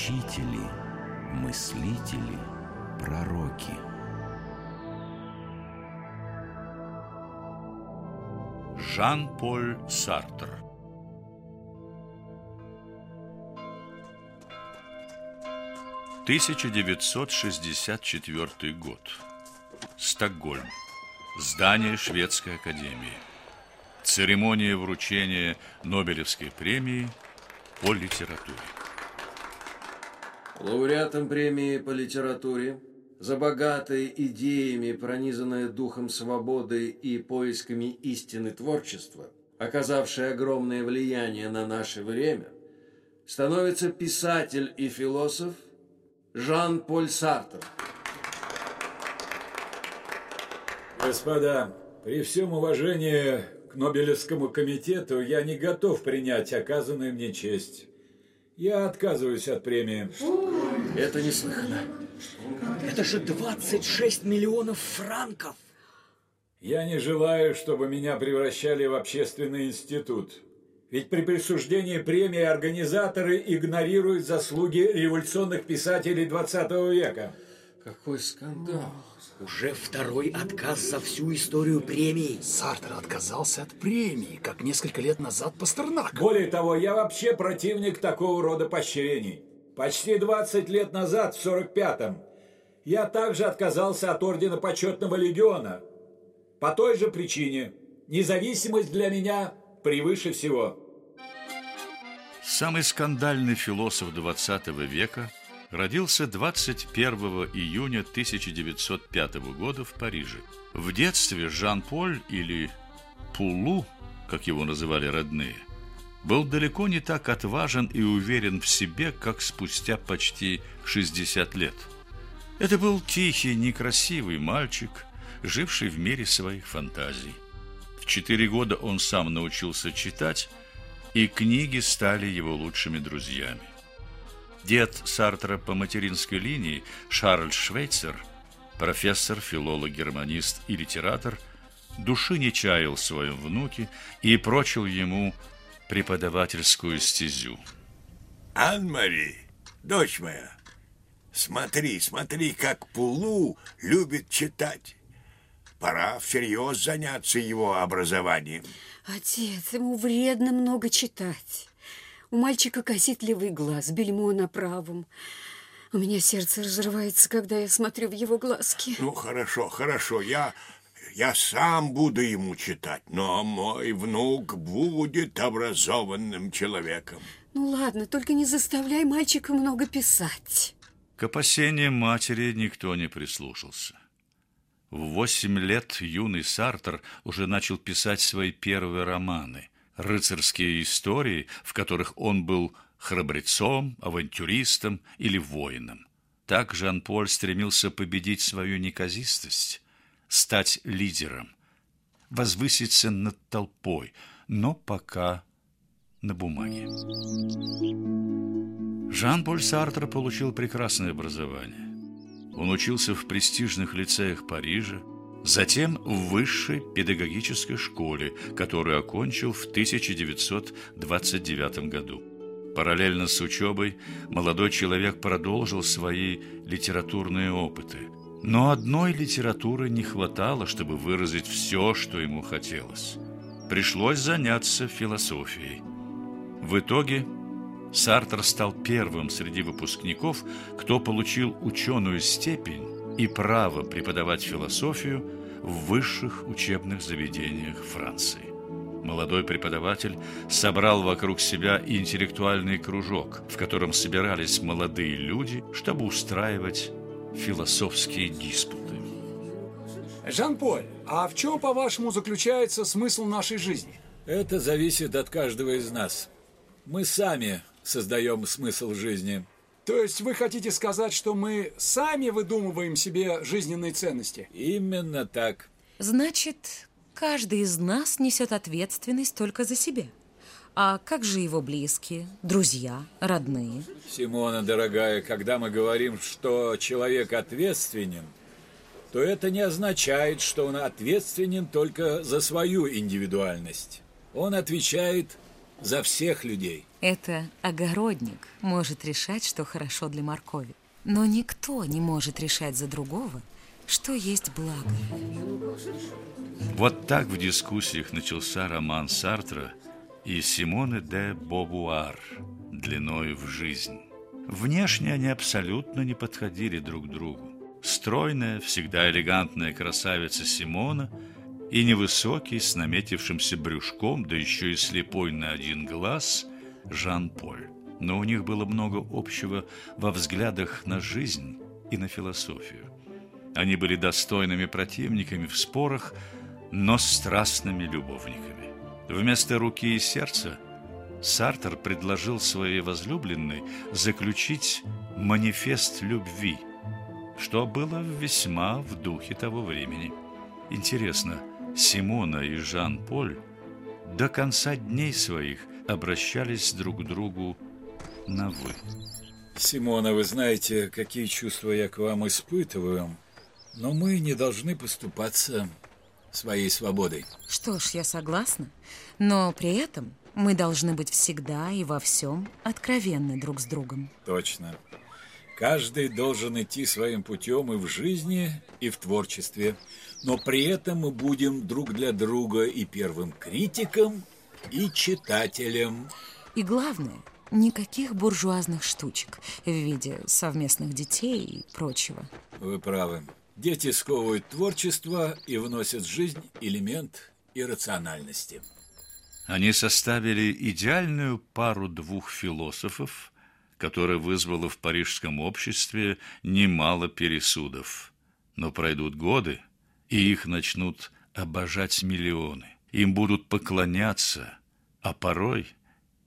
учители, мыслители, пророки. Жан-Поль Сартр Тысяча девятьсот шестьдесят четвертый год. Стокгольм. Здание Шведской академии. Церемония вручения Нобелевской премии по литературе. Лауреатом премии по литературе за богатые идеями, пронизанное духом свободы и поисками истины творчества, оказавшее огромное влияние на наше время, становится писатель и философ Жан-Поль Сартр. Господа, при всем уважении к Нобелевскому комитету я не готов принять оказанную мне честь. Я отказываюсь от премии. Это неслыханно. Это же 26 миллионов франков. Я не желаю, чтобы меня превращали в общественный институт. Ведь при присуждении премии организаторы игнорируют заслуги революционных писателей 20 века. Какой скандал. Уже второй отказ за всю историю премии. Сартер отказался от премии, как несколько лет назад Пастернак. Более того, я вообще противник такого рода поощрений. Почти 20 лет назад, в 45-м, я также отказался от Ордена Почетного Легиона. По той же причине. Независимость для меня превыше всего. Самый скандальный философ 20 века родился 21 июня 1905 года в Париже. В детстве Жан-Поль или Пулу, как его называли родные, был далеко не так отважен и уверен в себе, как спустя почти 60 лет. Это был тихий, некрасивый мальчик, живший в мире своих фантазий. В четыре года он сам научился читать, и книги стали его лучшими друзьями. Дед Сартра по материнской линии, Шарль Швейцер, профессор, филолог, германист и литератор, души не чаял своем внуке и прочил ему преподавательскую стезю. Ан-Мари, дочь моя, смотри, смотри, как Пулу любит читать. Пора всерьез заняться его образованием. Отец, ему вредно много читать. У мальчика косит глаз, бельмо на правом. У меня сердце разрывается, когда я смотрю в его глазки. Ну, хорошо, хорошо, я, я сам буду ему читать, но мой внук будет образованным человеком. Ну, ладно, только не заставляй мальчика много писать. К опасениям матери никто не прислушался. В восемь лет юный Сартер уже начал писать свои первые романы – рыцарские истории, в которых он был храбрецом, авантюристом или воином. Так Жан-Поль стремился победить свою неказистость, стать лидером, возвыситься над толпой, но пока на бумаге. Жан-Поль Сартр получил прекрасное образование. Он учился в престижных лицеях Парижа, Затем в высшей педагогической школе, которую окончил в 1929 году. Параллельно с учебой молодой человек продолжил свои литературные опыты. Но одной литературы не хватало, чтобы выразить все, что ему хотелось. Пришлось заняться философией. В итоге Сартр стал первым среди выпускников, кто получил ученую степень и право преподавать философию в высших учебных заведениях Франции. Молодой преподаватель собрал вокруг себя интеллектуальный кружок, в котором собирались молодые люди, чтобы устраивать философские диспуты. Жан-Поль, а в чем, по-вашему, заключается смысл нашей жизни? Это зависит от каждого из нас. Мы сами создаем смысл жизни. То есть вы хотите сказать, что мы сами выдумываем себе жизненные ценности? Именно так. Значит, каждый из нас несет ответственность только за себя. А как же его близкие, друзья, родные? Симона, дорогая, когда мы говорим, что человек ответственен, то это не означает, что он ответственен только за свою индивидуальность. Он отвечает за всех людей. Это огородник может решать, что хорошо для моркови. Но никто не может решать за другого, что есть благо. Вот так в дискуссиях начался роман Сартра и Симоны де Бобуар длиной в жизнь. Внешне они абсолютно не подходили друг другу. Стройная, всегда элегантная красавица Симона и невысокий, с наметившимся брюшком, да еще и слепой на один глаз, Жан-Поль. Но у них было много общего во взглядах на жизнь и на философию. Они были достойными противниками в спорах, но страстными любовниками. Вместо руки и сердца Сартер предложил своей возлюбленной заключить манифест любви, что было весьма в духе того времени. Интересно, Симона и Жан-Поль до конца дней своих обращались друг к другу на «вы». Симона, вы знаете, какие чувства я к вам испытываю, но мы не должны поступаться своей свободой. Что ж, я согласна. Но при этом мы должны быть всегда и во всем откровенны друг с другом. Точно. Каждый должен идти своим путем и в жизни, и в творчестве. Но при этом мы будем друг для друга и первым критиком, и читателем. И главное, никаких буржуазных штучек в виде совместных детей и прочего. Вы правы. Дети сковывают творчество и вносят в жизнь элемент иррациональности. Они составили идеальную пару двух философов, которая вызвала в парижском обществе немало пересудов. Но пройдут годы, и их начнут обожать миллионы. Им будут поклоняться, а порой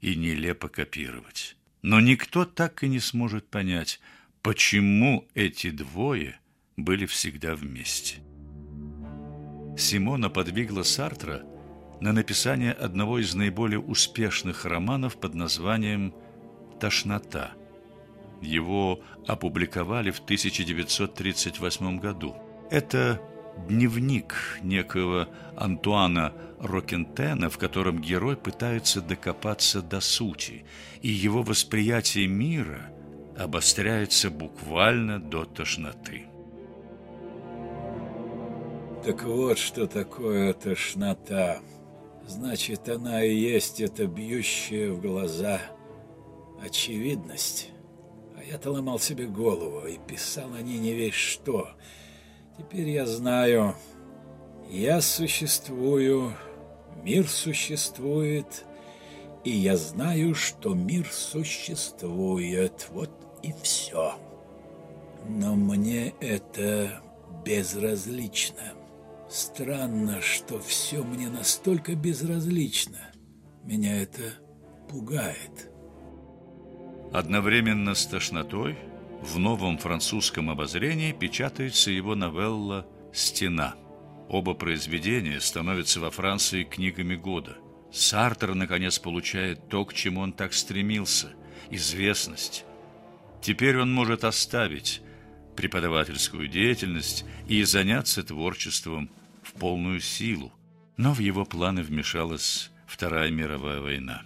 и нелепо копировать. Но никто так и не сможет понять, почему эти двое были всегда вместе. Симона подвигла Сартра на написание одного из наиболее успешных романов под названием «Тошнота». Его опубликовали в 1938 году. Это дневник некого Антуана Рокентена, в котором герой пытается докопаться до сути, и его восприятие мира обостряется буквально до тошноты. Так вот, что такое тошнота. Значит, она и есть эта бьющая в глаза очевидность. А я-то ломал себе голову и писал о ней не весь что. Теперь я знаю, я существую, мир существует, и я знаю, что мир существует. Вот и все. Но мне это безразлично. Странно, что все мне настолько безразлично. Меня это пугает. Одновременно с тошнотой в новом французском обозрении печатается его новелла «Стена». Оба произведения становятся во Франции книгами года. Сартер, наконец, получает то, к чему он так стремился – известность. Теперь он может оставить преподавательскую деятельность и заняться творчеством в полную силу, но в его планы вмешалась Вторая мировая война.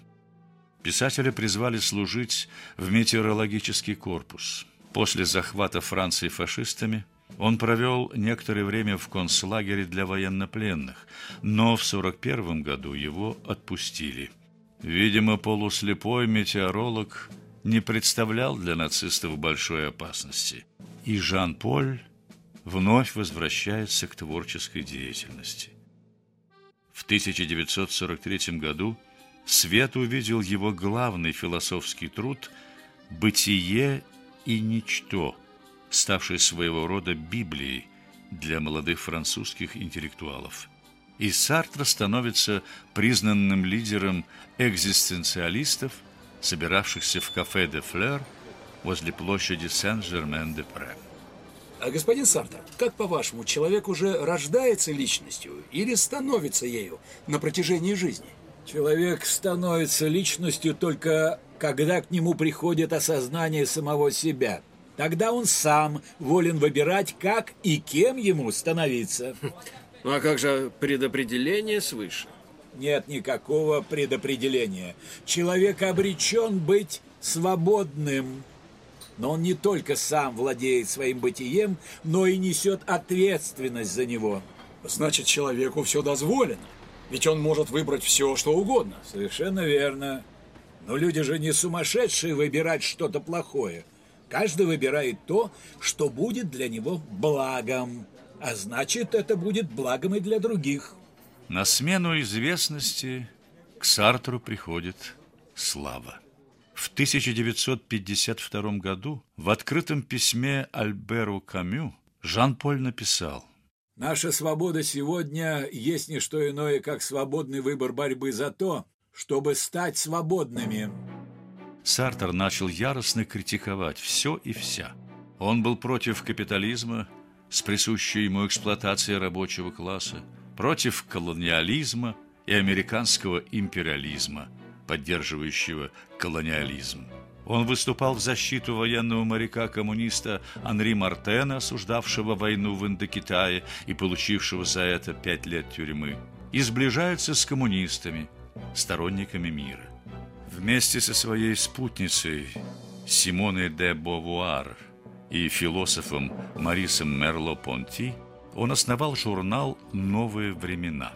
Писателя призвали служить в метеорологический корпус. После захвата Франции фашистами он провел некоторое время в концлагере для военнопленных, но в 1941 году его отпустили. Видимо, полуслепой метеоролог не представлял для нацистов большой опасности, и Жан-Поль вновь возвращается к творческой деятельности. В 1943 году свет увидел его главный философский труд «Бытие и ничто», ставший своего рода Библией для молодых французских интеллектуалов. И Сартр становится признанным лидером экзистенциалистов, собиравшихся в кафе де Флер возле площади Сен-Жермен-де-Пре. А господин Сартер, как по-вашему, человек уже рождается личностью или становится ею на протяжении жизни? Человек становится личностью только когда к нему приходит осознание самого себя. Тогда он сам волен выбирать, как и кем ему становиться. Ну а как же предопределение свыше? нет никакого предопределения. Человек обречен быть свободным. Но он не только сам владеет своим бытием, но и несет ответственность за него. Значит, человеку все дозволено. Ведь он может выбрать все, что угодно. Совершенно верно. Но люди же не сумасшедшие выбирать что-то плохое. Каждый выбирает то, что будет для него благом. А значит, это будет благом и для других. На смену известности к Сартру приходит слава. В 1952 году в открытом письме Альберу Камю Жан-Поль написал «Наша свобода сегодня есть не что иное, как свободный выбор борьбы за то, чтобы стать свободными». Сартер начал яростно критиковать все и вся. Он был против капитализма с присущей ему эксплуатацией рабочего класса, против колониализма и американского империализма, поддерживающего колониализм. Он выступал в защиту военного моряка-коммуниста Анри Мартена, осуждавшего войну в Индокитае и получившего за это пять лет тюрьмы, и сближается с коммунистами, сторонниками мира. Вместе со своей спутницей Симоной де Бовуар и философом Марисом Мерло-Понти он основал журнал «Новые времена».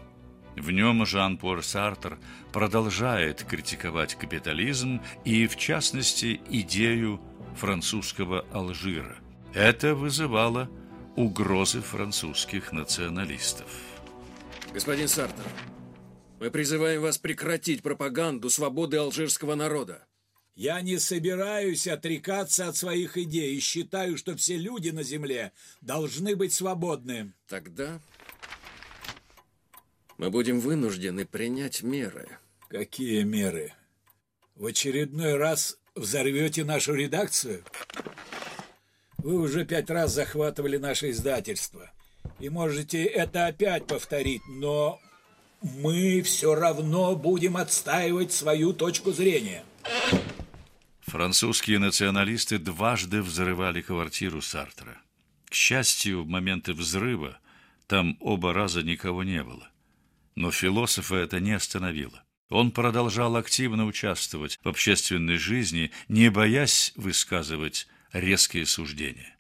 В нем Жан-Поль Сартер продолжает критиковать капитализм и, в частности, идею французского Алжира. Это вызывало угрозы французских националистов. Господин Сартер, мы призываем вас прекратить пропаганду свободы алжирского народа. Я не собираюсь отрекаться от своих идей и считаю, что все люди на земле должны быть свободны. Тогда мы будем вынуждены принять меры. Какие меры? В очередной раз взорвете нашу редакцию? Вы уже пять раз захватывали наше издательство. И можете это опять повторить, но мы все равно будем отстаивать свою точку зрения. Французские националисты дважды взрывали квартиру Сартра. К счастью, в моменты взрыва там оба раза никого не было. Но философа это не остановило. Он продолжал активно участвовать в общественной жизни, не боясь высказывать резкие суждения.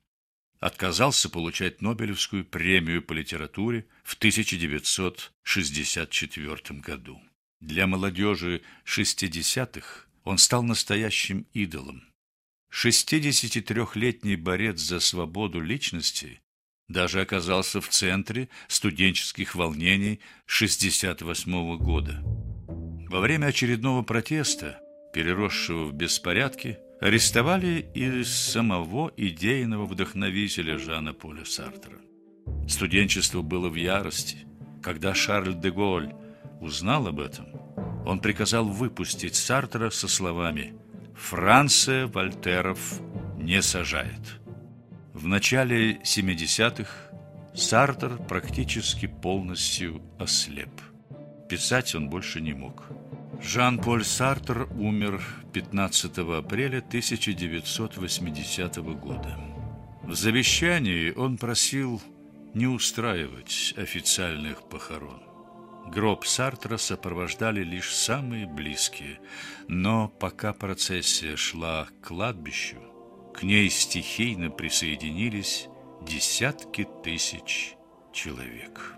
Отказался получать Нобелевскую премию по литературе в 1964 году. Для молодежи 60-х он стал настоящим идолом. 63-летний борец за свободу личности даже оказался в центре студенческих волнений 68 года. Во время очередного протеста, переросшего в беспорядки, арестовали и самого идейного вдохновителя Жана Поля Сартра. Студенчество было в ярости. Когда Шарль де Голль узнал об этом, он приказал выпустить Сартра со словами «Франция Вольтеров не сажает». В начале 70-х Сартер практически полностью ослеп. Писать он больше не мог. Жан-Поль Сартер умер 15 апреля 1980 года. В завещании он просил не устраивать официальных похорон. Гроб Сартра сопровождали лишь самые близкие, но пока процессия шла к кладбищу, к ней стихийно присоединились десятки тысяч человек.